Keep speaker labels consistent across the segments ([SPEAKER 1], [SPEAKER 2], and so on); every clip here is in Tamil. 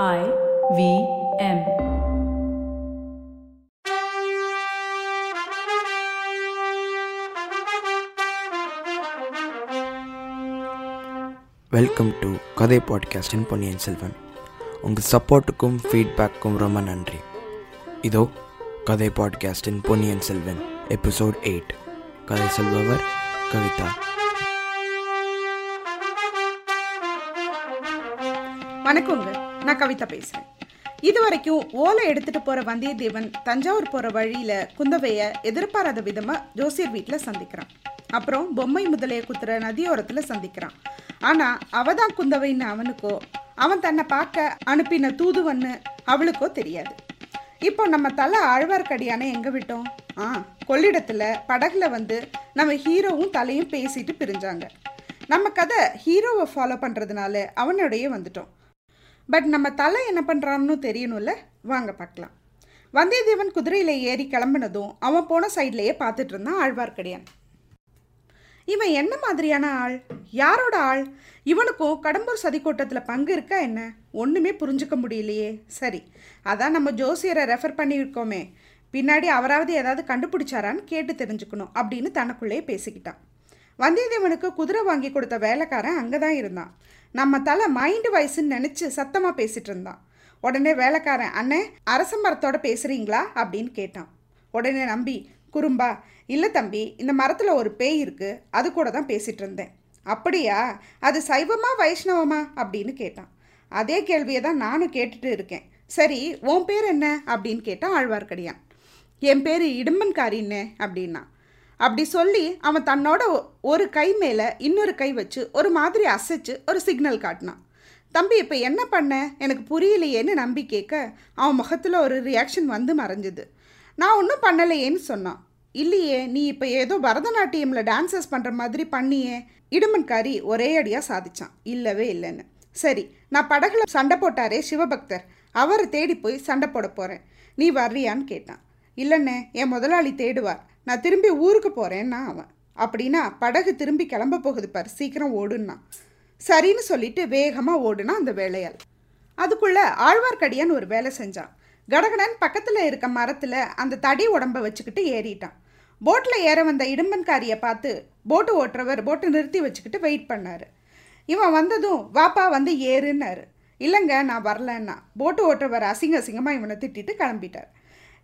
[SPEAKER 1] I V M.
[SPEAKER 2] Welcome to கதை பாட்காஸ்டின் பொன்னியின் செல்வன் உங்கள் சப்போர்ட்டுக்கும் ஃபீட்பேக்கும் ரொம்ப நன்றி. இதோ கதை பாட்காஸ்டின் பொன்னியின் செல்வன் எபிசோட் எயிட் கதை சொல்பவர் கவிதா.
[SPEAKER 3] வணக்கங்க. நான் கவிதா பேசுறேன். இது வரைக்கும் ஓலை எடுத்துட்டு போற வந்தியத்தேவன் தஞ்சாவூர் போற வழியில குந்தவைய எதிர்பாராத விதமா ஜோசியர் வீட்டில் சந்திக்கிறான். அப்புறம் பொம்மை முதலைய குத்துற நதியோரத்துல சந்திக்கிறான். ஆனா அவதான் குந்தவைன்னு அவனுக்கோ அவன் தன்னை பார்க்க அனுப்பின தூதுவன்னு அவளுக்கோ தெரியாது. இப்போ நம்ம தலை ஆழ்வார்க்கடியானை எங்க விட்டோம்? ஆ கொள்ளிடத்துல படகுல வந்து நம்ம ஹீரோவும் தலையும் பேசிட்டு பிரிஞ்சாங்க. நம்ம கதை ஹீரோவை ஃபாலோ பண்றதுனால அவனோடையே வந்துட்டோம். பட் நம்ம தலை என்ன பண்ணுறான்னு தெரியணும்ல? வாங்க பார்க்கலாம். வந்தியத்தேவன் குதிரையில் ஏறி கிளம்புனதும் அவன் போன சைட்லேயே பார்த்துட்டு இருந்தான் ஆழ்வார்க்கடியான். இவன் என்ன மாதிரியான ஆள்? யாரோட ஆள்? இவனுக்கும் கடம்பூர் சதிக்கூட்டத்தில் பங்கு இருக்கா என்ன? ஒன்றுமே புரிஞ்சுக்க முடியலையே. சரி அதான் நம்ம ஜோசியரை ரெஃபர் பண்ணியிருக்கோமே. பின்னாடி அவராவது ஏதாவது கண்டுபிடிச்சாரான்னு கேட்டு தெரிஞ்சுக்கணும் அப்படின்னு தனக்குள்ளேயே பேசிக்கிட்டான். வந்தியத்தேவனுக்கு குதிரை வாங்கி கொடுத்த வேலைக்காரன் அங்கே தான் இருந்தான். நம்ம தலை மைண்டு வயசுன்னு நினச்சி சத்தமாக பேசிகிட்டு இருந்தான். உடனே வேலைக்காரன் அண்ணே அரச மரத்தோட பேசுகிறீங்களா அப்படின்னு கேட்டான். உடனே நம்பி குறும்பா இல்லை தம்பி இந்த மரத்தில் ஒரு பேய் இருக்குது அது கூட தான் பேசிகிட்டு இருந்தேன். அப்படியா? அது சைவமா வைஷ்ணவமா? அப்படின்னு கேட்டான். அதே கேள்வியை தான் நானும் கேட்டுட்டு இருக்கேன். சரி உன் பேர் என்ன? அப்படின்னு கேட்டான் ஆழ்வார்க்கடியான். என் பேர் இடும்பன்காரின்னு அப்படின்னா அப்படி சொல்லி அவன் தன்னோட ஒரு கை மேலே இன்னொரு கை வச்சு ஒரு மாதிரி அசைச்சு ஒரு சிக்னல் காட்டினான். தம்பி இப்போ என்ன பண்ண? எனக்கு புரியலையேன்னு நம்பி கேட்க அவன் முகத்தில் ஒரு ரியாக்ஷன் வந்து மறைஞ்சுது. நான் ஒன்றும் பண்ணலையேன்னு சொன்னான். இல்லையே நீ இப்போ ஏதோ பரதநாட்டியமில் டான்சஸ் பண்ணுற மாதிரி பண்ணியே இடுமன்காரி ஒரே அடியாக சாதிச்சான். இல்லவே இல்லைன்னு. சரி நான் படகுல சண்டை போட்டாரே சிவபக்தர். அவரை தேடி போய் சண்டை போட போகிறேன் நீ வர்றியான்னு கேட்டான். இல்லைண்ணே என் முதலாளி தேடுவார். நான் திரும்பி ஊருக்கு போகிறேன்னா அவன். அப்படின்னா படகு திரும்பி கிளம்ப போகுது பார் சீக்கிரம் ஓடுன்னா. சரின்னு சொல்லிட்டு வேகமாக ஓடுனா அந்த வேலையால் அதுக்குள்ளே ஆழ்வார்க்கடியான் ஒரு வேலை செஞ்சான். கடகடன் பக்கத்தில் இருக்க மரத்தில் அந்த தடி உடம்ப வச்சுக்கிட்டு ஏறிட்டான். போட்டில் ஏற வந்த இடும்பன்காரியை பார்த்து போட்டு ஓட்டுறவர் போட்டு நிறுத்தி வச்சுக்கிட்டு வெயிட் பண்ணார். இவன் வந்ததும் வாப்பா வந்து ஏறுன்னாரு. இல்லைங்க நான் வரலன்னா. போட்டு ஓட்டுறவர் அசிங்க அசிங்கமாக இவனை திட்டிட்டு கிளம்பிட்டார்.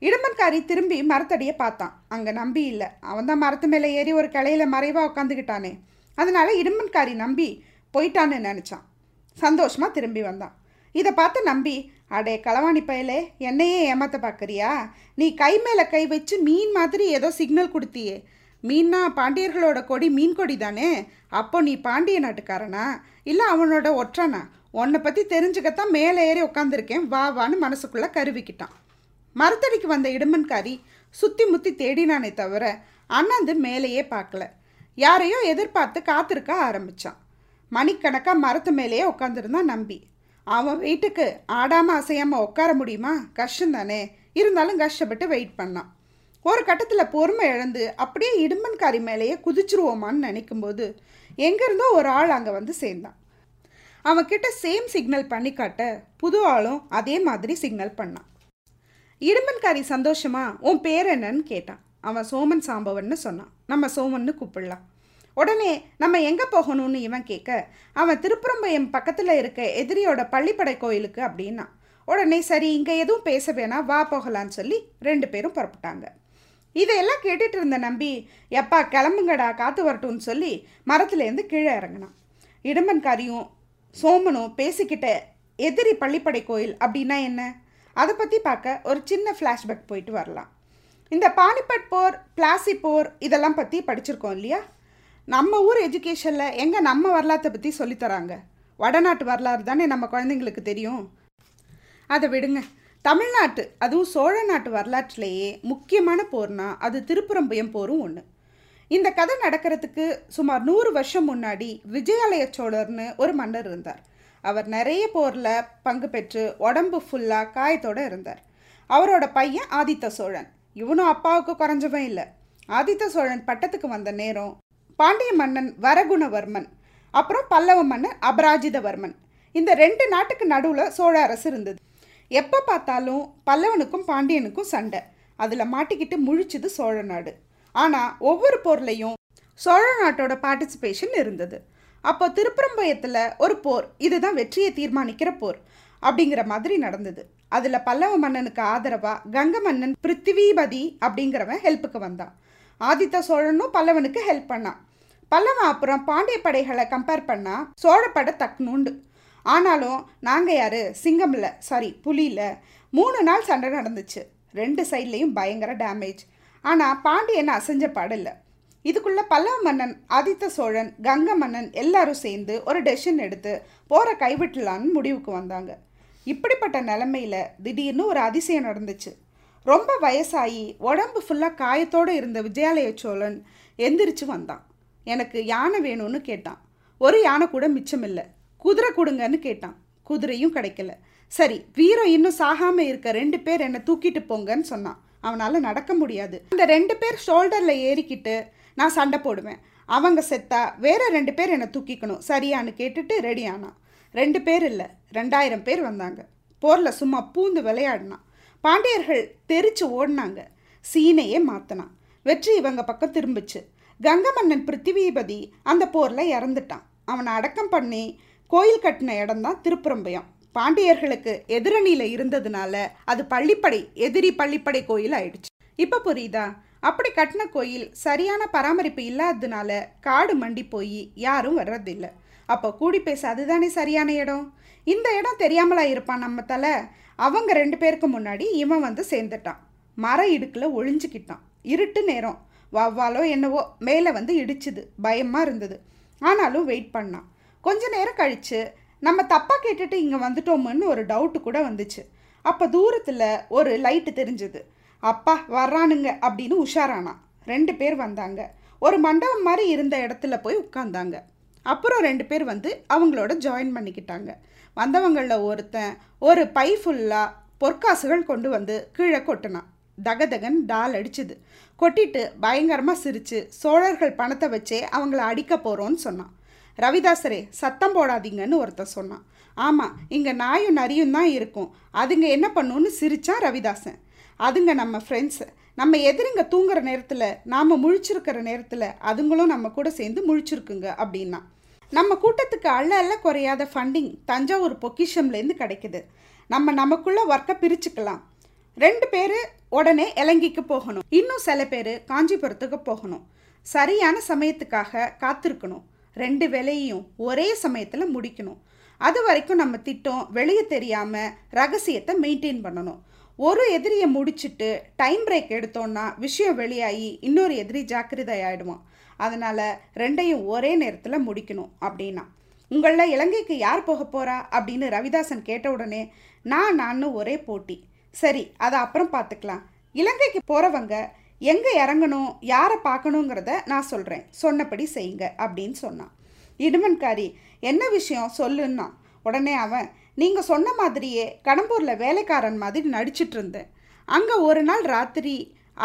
[SPEAKER 3] இடும்பன்காரி திரும்பி மரத்தடியை பார்த்தான். அங்கே நம்பி இல்லை. அவன் தான் மரத்து மேலே ஏறி ஒரு கிளையில மறைவாக உட்காந்துக்கிட்டானே அதனால இடும்பன்காரி நம்பி போயிட்டான்னு நினச்சான். சந்தோஷமாக திரும்பி வந்தான். இதை பார்த்து நம்பி அடே களவாணி பயலே என்னையே ஏமாத்த பார்க்குறியா நீ கை மேலே கை வச்சு மீன் மாதிரி ஏதோ சிக்னல் கொடுத்தியே. மீன்னா பாண்டியர்களோட கொடி மீன் கொடி தானே? அப்போ நீ பாண்டிய நாட்டுக்காரனா? இல்லை அவனோட ஒற்றனா? உன்னை பற்றி தெரிஞ்சுக்கத்தான் மேலே ஏறி உட்காந்துருக்கேன் வா வான்னு மனசுக்குள்ளே கருவிக்கிட்டான். மரத்தடிக்கு வந்த இடுமன்காரி சுத்தி முத்தி தேடினானே தவிர அண்ணாந்து மேலேயே பார்க்கல. யாரையோ எதிர்பார்த்து காத்திருக்க ஆரம்பிச்சான். மணிக்கணக்காக மரத்து மேலேயே உட்காந்துருந்தான் நம்பி. அவன் வீட்டுக்கு ஆடாமல் அசையாமல் உட்கார முடியுமா? கஷ்டம் தானே இருந்தாலும் கஷ்டப்பட்டு வெயிட் பண்ணான். ஒரு கட்டத்தில் பொறுமை இழந்து அப்படியே இடுமன்காரி மேலேயே குதிச்சிருவோமான்னு நினைக்கும்போது எங்கேருந்தோ ஒரு ஆள் அங்கே வந்து சேர்ந்தான். அவன்கிட்ட சேம் சிக்னல் பண்ணி காட்ட புது ஆளும் அதே மாதிரி சிக்னல் பண்ணான். இடுமன்காரி சந்தோஷமா உன் பேர் என்னன்னு கேட்டான். அவன் சோமன் சாம்பவன்னு சொன்னான். நம்ம சோமன்னு கூப்பிடலாம். உடனே நம்ம எங்கே போகணும்னு இவன் கேட்க அவன் திருப்புறம்பயம் பக்கத்தில் இருக்க எதிரியோட பள்ளிப்படை கோயிலுக்கு அப்படின்னா உடனே சரி இங்கே எதுவும் பேச வேணாம் வா போகலான்னு சொல்லி ரெண்டு பேரும் புறப்பட்டாங்க. இதையெல்லாம் கேட்டுட்டு இருந்த நம்பி எப்பா கிளம்புங்கடா காத்து வரட்டும்னு சொல்லி மரத்துலேருந்து கீழே இறங்கினான். இடுமன்காரியும் சோமனும் பேசிக்கிட்ட எதிரி பள்ளிப்படை கோயில் அப்படின்னா என்ன? அதை பற்றி பார்க்க ஒரு சின்ன ஃப்ளாஷ்பேக் போயிட்டு வரலாம். இந்த பானிபட் போர் பிளாசி போர் இதெல்லாம் பற்றி படிச்சிருக்கோம் இல்லையா? நம்ம ஊர் எஜுகேஷனில் எங்கே நம்ம வரலாற்றை பற்றி சொல்லித்தராங்க வடநாட்டு வரலாறு தானே நம்ம குழந்தைங்களுக்கு தெரியும்? அதை விடுங்க. தமிழ்நாட்டு அதுவும் சோழ நாட்டு வரலாற்றிலேயே முக்கியமான போர்னால் அது திருப்புறம்பயம் போரும் ஒன்று இந்த கதை நடக்கிறதுக்கு சுமார் நூறு வருஷம் முன்னாடி விஜயாலய சோழர்னு ஒரு மன்னர் இருந்தார். அவர் நிறைய போரில் பங்கு பெற்று உடம்பு ஃபுல்லாக காயத்தோடு இருந்தார். அவரோட பையன் ஆதித்த சோழன். இவனும் அப்பாவுக்கு குறைஞ்சவன் இல்லை. ஆதித்த சோழன் பட்டத்துக்கு வந்த நேரம் பாண்டிய மன்னன் வரகுணவர்மன் அப்புறம் பல்லவ மன்னன் அபராஜிதவர்மன். இந்த ரெண்டு நாட்டுக்கு நடுவில் சோழ அரசு இருந்தது. எப்போ பார்த்தாலும் பல்லவனுக்கும் பாண்டியனுக்கும் சண்டை. அதில் மாட்டிக்கிட்டு முழிச்சது சோழ நாடு. ஆனால் ஒவ்வொரு போர்லையும் சோழ நாட்டோட பார்ட்டிசிபேஷன் இருந்தது. அப்போ திருப்பரம்பயத்தில் ஒரு போர். இதுதான் வெற்றியை தீர்மானிக்கிற போர். அப்படிங்கிற மாதிரி நடந்தது. அதில் பல்லவ மன்னனுக்கு ஆதரவாக கங்க மன்னன் பிருத்திவிபதி அப்படிங்கிறவன் ஹெல்ப்புக்கு வந்தான். ஆதித்த சோழனும் பல்லவனுக்கு ஹெல்ப் பண்ணான். பல்லவன் அப்புறம் பாண்டிய படைகளை கம்பேர் பண்ணால் சோழப்படை தக்குனுண்டு ஆனாலும் நாங்கள் யார்? சிங்கமில் சாரி புலியில் மூணு நாள் சண்டை நடந்துச்சு. ரெண்டு சைட்லேயும் பயங்கர டேமேஜ் ஆனால் பாண்டியன் அசைஞ்ச பாடில்லை இதுக்குள்ளே பல்லவ மன்னன் ஆதித்த சோழன் கங்க மன்னன் எல்லாரும் சேர்ந்து ஒரு டெசிஷன் எடுத்து போகிற கைவிட்டலான்னு முடிவுக்கு வந்தாங்க. இப்படிப்பட்ட நிலமையில் திடீர்னு ஒரு அதிசயம் நடந்துச்சு. ரொம்ப வயசாகி உடம்பு ஃபுல்லாக காயத்தோடு இருந்த விஜயாலய சோழன் எந்திரிச்சு வந்தான். எனக்கு யானை வேணும்னு கேட்டான். ஒரு யானை கூட மிச்சம் இல்லை. குதிரை கொடுங்கன்னு கேட்டான். குதிரையும் கிடைக்கல. சரி வீரம் இன்னும் சாகாமல் இருக்க ரெண்டு பேர் என்னை தூக்கிட்டு போங்கன்னு சொன்னான். அவனால் நடக்க முடியாது. அந்த ரெண்டு பேர் ஷோல்டரில் ஏறிக்கிட்டு நான் சண்டை போடுவேன். அவங்க செத்தா வேற ரெண்டு பேர் என்னை தூக்கிக்கணும். சரியான்னு கேட்டுட்டு ரெடி ஆனான் ரெண்டு பேர் இல்லை ரெண்டாயிரம் பேர் வந்தாங்க. போரில் சும்மா பூந்து விளையாடினான். பாண்டியர்கள் தெரிச்சு ஓடினாங்க. சீனையே மாற்றினான் வெற்றி இவங்க பக்கம் திரும்பிச்சு. கங்க மன்னன் பிருத்திவிபதி அந்த போரில் இறந்துட்டான். அவனை அடக்கம் பண்ணி கோயில் கட்டின இடம் தான் திருப்புறம்பயம் பாண்டியர்களுக்கு எதிரணியில் இருந்ததுனால அது பள்ளிப்படை எதிரி பள்ளிப்படை கோயில் ஆயிடுச்சு. இப்போ புரியுதா? அப்படி கட்டின கோயில் சரியான பராமரிப்பு இல்லாததுனால காடு மண்டி போய் யாரும் வர்றதில்லை. அப்போ கூடி பேச அதுதானே சரியான இடம்? இந்த இடம் தெரியாமலா இருப்பான் நம்ம தலை. அவங்க ரெண்டு பேருக்கு முன்னாடி இவன் வந்து சேர்ந்துட்டான். மர இடுக்கில் ஒளிஞ்சுக்கிட்டான். இருட்டு நேரம். வவ்வாலோ என்னவோ மேலே வந்து இடிச்சுது. பயமாக இருந்தது. ஆனாலும் வெயிட் பண்ணான். கொஞ்ச நேரம் கழித்து நம்ம தப்பாக கேட்டுட்டு இங்கே வந்துட்டோமுன்னு ஒரு டவுட்டு கூட வந்துச்சு. அப்போ தூரத்தில் ஒரு லைட்டு தெரிஞ்சுது. அப்பா வர்றானுங்க அப்படின்னு உஷாரானான் ரெண்டு பேர் வந்தாங்க. ஒரு மண்டபம் மாதிரி இருந்த இடத்துல போய் உட்காந்தாங்க அப்புறம் ரெண்டு பேர் வந்து அவங்களோட ஜாயின் பண்ணிக்கிட்டாங்க. வந்தவங்களில் ஒருத்தன் ஒரு பை ஃபுல்லாக பொற்காசுகள் கொண்டு வந்து கீழே கொட்டினான். தகதகன் டால் அடிச்சுது. கொட்டிட்டு பயங்கரமாக சிரித்து சோழர்கள் பணத்தை வச்சே அவங்கள அடிக்க போகிறோன்னு சொன்னான். ரவிதாசரே சத்தம் போடாதீங்கன்னு ஒருத்தன் சொன்னான். ஆமாம் இங்கே நாயும் நரியும் தான் இருக்கும். அதுங்க என்ன பண்ணுன்னு சிரிச்சான் ரவிதாசன். அதுங்க நம்ம ஃப்ரெண்ட்ஸு நம்ம எதிரிங்க தூங்குற நேரத்தில் நாம் முழிச்சிருக்கிற நேரத்தில் அதுங்களும் நம்ம கூட சேர்ந்து முழிச்சிருக்குங்க அப்படின்னா. நம்ம கூட்டத்துக்கு அள்ள அள்ள குறையாத ஃபண்டிங் தஞ்சாவூர் பொக்கிஷம்லேருந்து கிடைக்குது. நம்ம நமக்குள்ளே ஒர்க்கை பிரிச்சுக்கலாம். ரெண்டு பேர் உடனே இலங்கைக்கு போகணும். இன்னும் சில பேர் காஞ்சிபுரத்துக்கு போகணும். சரியான சமயத்துக்காக காத்திருக்கணும். ரெண்டு வேலையையும் ஒரே சமயத்தில் முடிக்கணும். அது வரைக்கும் நம்ம திட்டம் வெளியே தெரியாமல் ரகசியத்தை மெயின்டைன் பண்ணணும். ஒரு எதிரியை முடிச்சுட்டு டைம் பிரேக் எடுத்தோன்னா விஷயம் வெளியாகி இன்னொரு எதிரி ஜாக்கிரதை ஆகிடுவான் அதனால் ரெண்டையும் ஒரே நேரத்தில் முடிக்கணும் அப்படின்னா. உங்களில் இலங்கைக்கு யார் போக போகிறா அப்படின்னு ரவிதாசன் கேட்ட உடனே நான் நான் ஒரே போட்டி. சரி அதை அப்புறம் பார்த்துக்கலாம் இலங்கைக்கு போகிறவங்க எங்கே இறங்கணும் யாரை பார்க்கணுங்கிறத நான் சொல்கிறேன் சொன்னபடி செய்யுங்க அப்படின்னு சொன்னான். இடுமன்காரி என்ன விஷயம்? சொல்லுன்னா உடனே அவன் நீங்கள் சொன்ன மாதிரியே கடம்பூரில் வேலைக்காரன் மாதிரி நடிச்சிட்டு இருந்தேன். அங்கே ஒரு நாள் ராத்திரி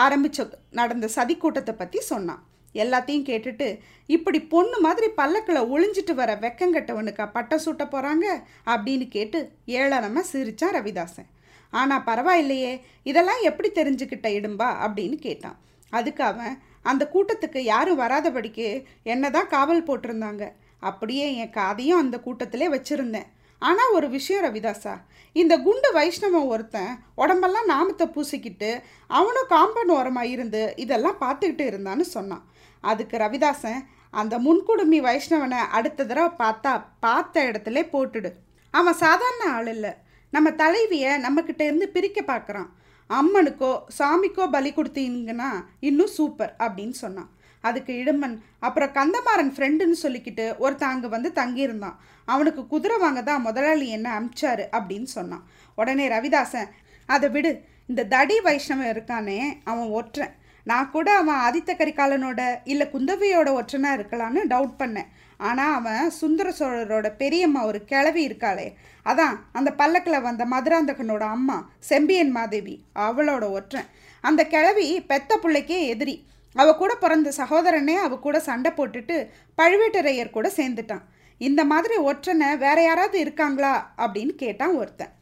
[SPEAKER 3] ஆரம்பிச்ச நடந்த சதி கூட்டத்தை பற்றி சொன்னான். எல்லாத்தையும் கேட்டுட்டு இப்படி பொண்ணு மாதிரி பல்லக்கில் ஒளிஞ்சிட்டு வர வெக்கங்கட்டவனுக்கா பட்டம் சூட்ட போகிறாங்க அப்படின்னு கேட்டு ஏளனமாக சிரிச்சான் ரவிதாசன். ஆனால் பரவாயில்லையே இதெல்லாம் எப்படி தெரிஞ்சுக்கிட்ட இடும்பா? அப்படின்னு கேட்டான். அதுக்கு அவன் அந்த கூட்டத்துக்கு யாரும் வராதபடிக்கு என்ன தான் காவல் போட்டிருந்தாங்க. அப்படியே என் காதையும் அந்த கூட்டத்திலே வச்சுருந்தேன். ஆனால் ஒரு விஷயம் ரவிதாசா இந்த குண்டு வைஷ்ணவன் ஒருத்தன் உடம்பெல்லாம் நாமத்தை பூசிக்கிட்டு அவனும் காம்பவுண்ட் ஓரமாக இருந்து இதெல்லாம் பார்த்துக்கிட்டு இருந்தான்னு சொன்னான். அதுக்கு ரவிதாசன் அந்த முன்குடுமி வைஷ்ணவனை அடுத்த தடவை பார்த்தா பார்த்த இடத்துல போட்டுடு. அவன் சாதாரண ஆள் இல்லை. நம்ம தலைவியை நம்மக்கிட்ட இருந்து பிரிக்க பார்க்குறான். அம்மனுக்கோ சாமிக்கோ பலி கொடுத்தீங்கன்னா இன்னும் சூப்பர் அப்படின்னு சொன்னான். அதுக்கு இடுமன் அப்புறம் கந்தமாறன் ஃப்ரெண்டுன்னு சொல்லிக்கிட்டு ஒருத்தன் அங்கே வந்து தங்கியிருந்தான். அவனுக்கு குதிரை வாங்க தான் முதலாளி என்ன அமிச்சாரு அப்படின்னு சொன்னான். உடனே ரவிதாசன் அதை விடு இந்த தடி வைஷ்ணவன் இருக்கானே அவன் ஒற்றன். நான் கூட அவன் ஆதித்த கரிகாலனோட இல்லை குந்தவையோட ஒற்றனாக இருக்கலான்னு டவுட் பண்ணேன். ஆனால் அவன் சுந்தர சோழரோட பெரியம்மா ஒரு கிளவி இருக்காளே அதான் அந்த பல்லக்கில் வந்த மதுராந்தகனோட அம்மா செம்பியன் மாதேவி அவளோட ஒற்றன். அந்த கிளவி பெத்த பிள்ளைக்கே எதிரி. அவ கூட பிறந்த சகோதரனே அவ கூட சண்டை போட்டுட்டு பழுவேட்டரையர் கூட சேர்ந்துட்டான். இந்த மாதிரி ஒற்றனை வேற யாராவது இருக்காங்களா? அப்படின்னு கேட்டான் ஒருத்தன்.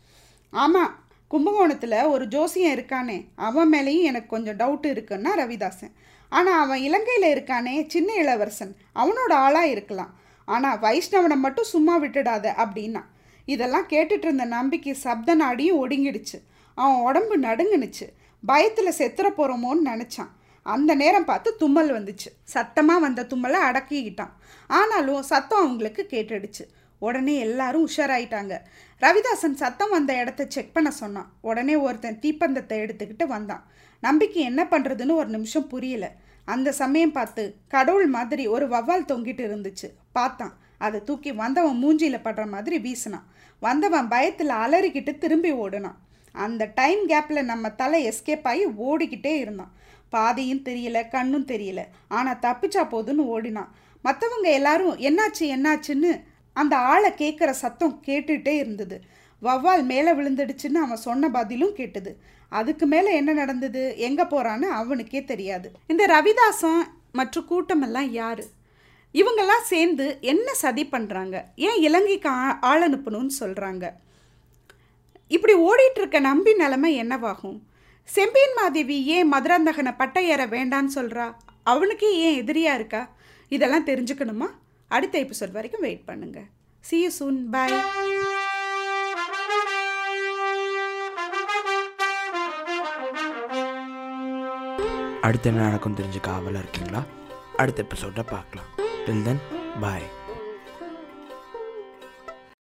[SPEAKER 3] ஆமாம் கும்பகோணத்தில் ஒரு ஜோசியம் இருக்கானே அவன் மேலேயும் எனக்கு கொஞ்சம் டவுட் இருக்குன்னா ரவிதாசன். ஆனால் அவன் இலங்கையில் இருக்கானே சின்ன இளவரசன் அவனோட ஆளாக இருக்கலாம். ஆனால் வைஷ்ணவனை மட்டும் சும்மா விட்டுடாத அப்படின்னா. இதெல்லாம் கேட்டுட்டு இருந்த நம்பிக்கை சப்த நாடியும் ஒடுங்கிடுச்சு. அவன் உடம்பு நடுங்குனுச்சு. பயத்தில் செத்துற போகிறோமோன்னு நினச்சான். அந்த நேரம் பார்த்து தும்மல் வந்துச்சு. சத்தமாக வந்த தும்மலை அடக்கிக்கிட்டான். ஆனாலும் சத்தம் அவங்களுக்கு கேட்டுடுச்சு. உடனே எல்லாரும் உஷாராயிட்டாங்க. ரவிதாசன் சத்தம் வந்த இடத்த செக் பண்ண சொன்னான். உடனே ஒருத்தன் தீப்பந்தத்தை எடுத்துக்கிட்டு வந்தான். நம்பிக்கை என்ன பண்ணுறதுன்னு ஒரு நிமிஷம் புரியல. அந்த சமயம் பார்த்து கடவுள் மாதிரி ஒரு வவ்வால் தொங்கிட்டு இருந்துச்சு. பார்த்தான். அதை தூக்கி வந்தவன் மூஞ்சியில் படுற மாதிரி வீசினான். வந்தவன் பயத்தில் அலறிக்கிட்டு திரும்பி ஓடுனான். அந்த டைம் கேப்பில் நம்ம தலை எஸ்கேப் ஆகி ஓடிக்கிட்டே இருந்தான். பாதையும் தெரியல கண்ணும் தெரியல. ஆனால் தப்பிச்சா போதுன்னு ஓடினான். மற்றவங்க எல்லாரும் என்னாச்சு என்னாச்சுன்னு அந்த ஆளை கேட்குற சத்தம் கேட்டுகிட்டே இருந்தது. வவ்வால் மேலே விழுந்துடுச்சுன்னு அவன் சொன்ன பதிலும் கேட்டது. அதுக்கு மேலே என்ன நடந்தது எங்கே போகிறான்னு அவனுக்கே தெரியாது. இந்த ரவிதாசன் மற்றும் கூட்டமெல்லாம் யார்? இவங்கெல்லாம் சேர்ந்து என்ன சதி பண்ணுறாங்க ஏன் இலங்கைக்கு ஆ- ஆள் அனுப்பணும்னு சொல்கிறாங்க இப்படி ஓடிட்டுருக்க நம்பி நிலமை என்னவாகும்? செம்பியன் மாதேவி ஏன் மதுராந்தகனை பட்டை ஏற வேண்டான்னு சொல்கிறா அவனுக்கே ஏன் எதிரியாக இருக்கா? இதெல்லாம் தெரிஞ்சுக்கணுமா? அடுத்த எபிசோட் வரைக்கும் வெயிட் பண்ணுங்கள் சி you சூன் பாய்
[SPEAKER 2] அடுத்து என்ன நடக்கும் தெரிஞ்சுக்க ஆவலாக இருக்கீங்களா? அடுத்த எபிசோட பார்க்கலாம். டில் தென் பாய்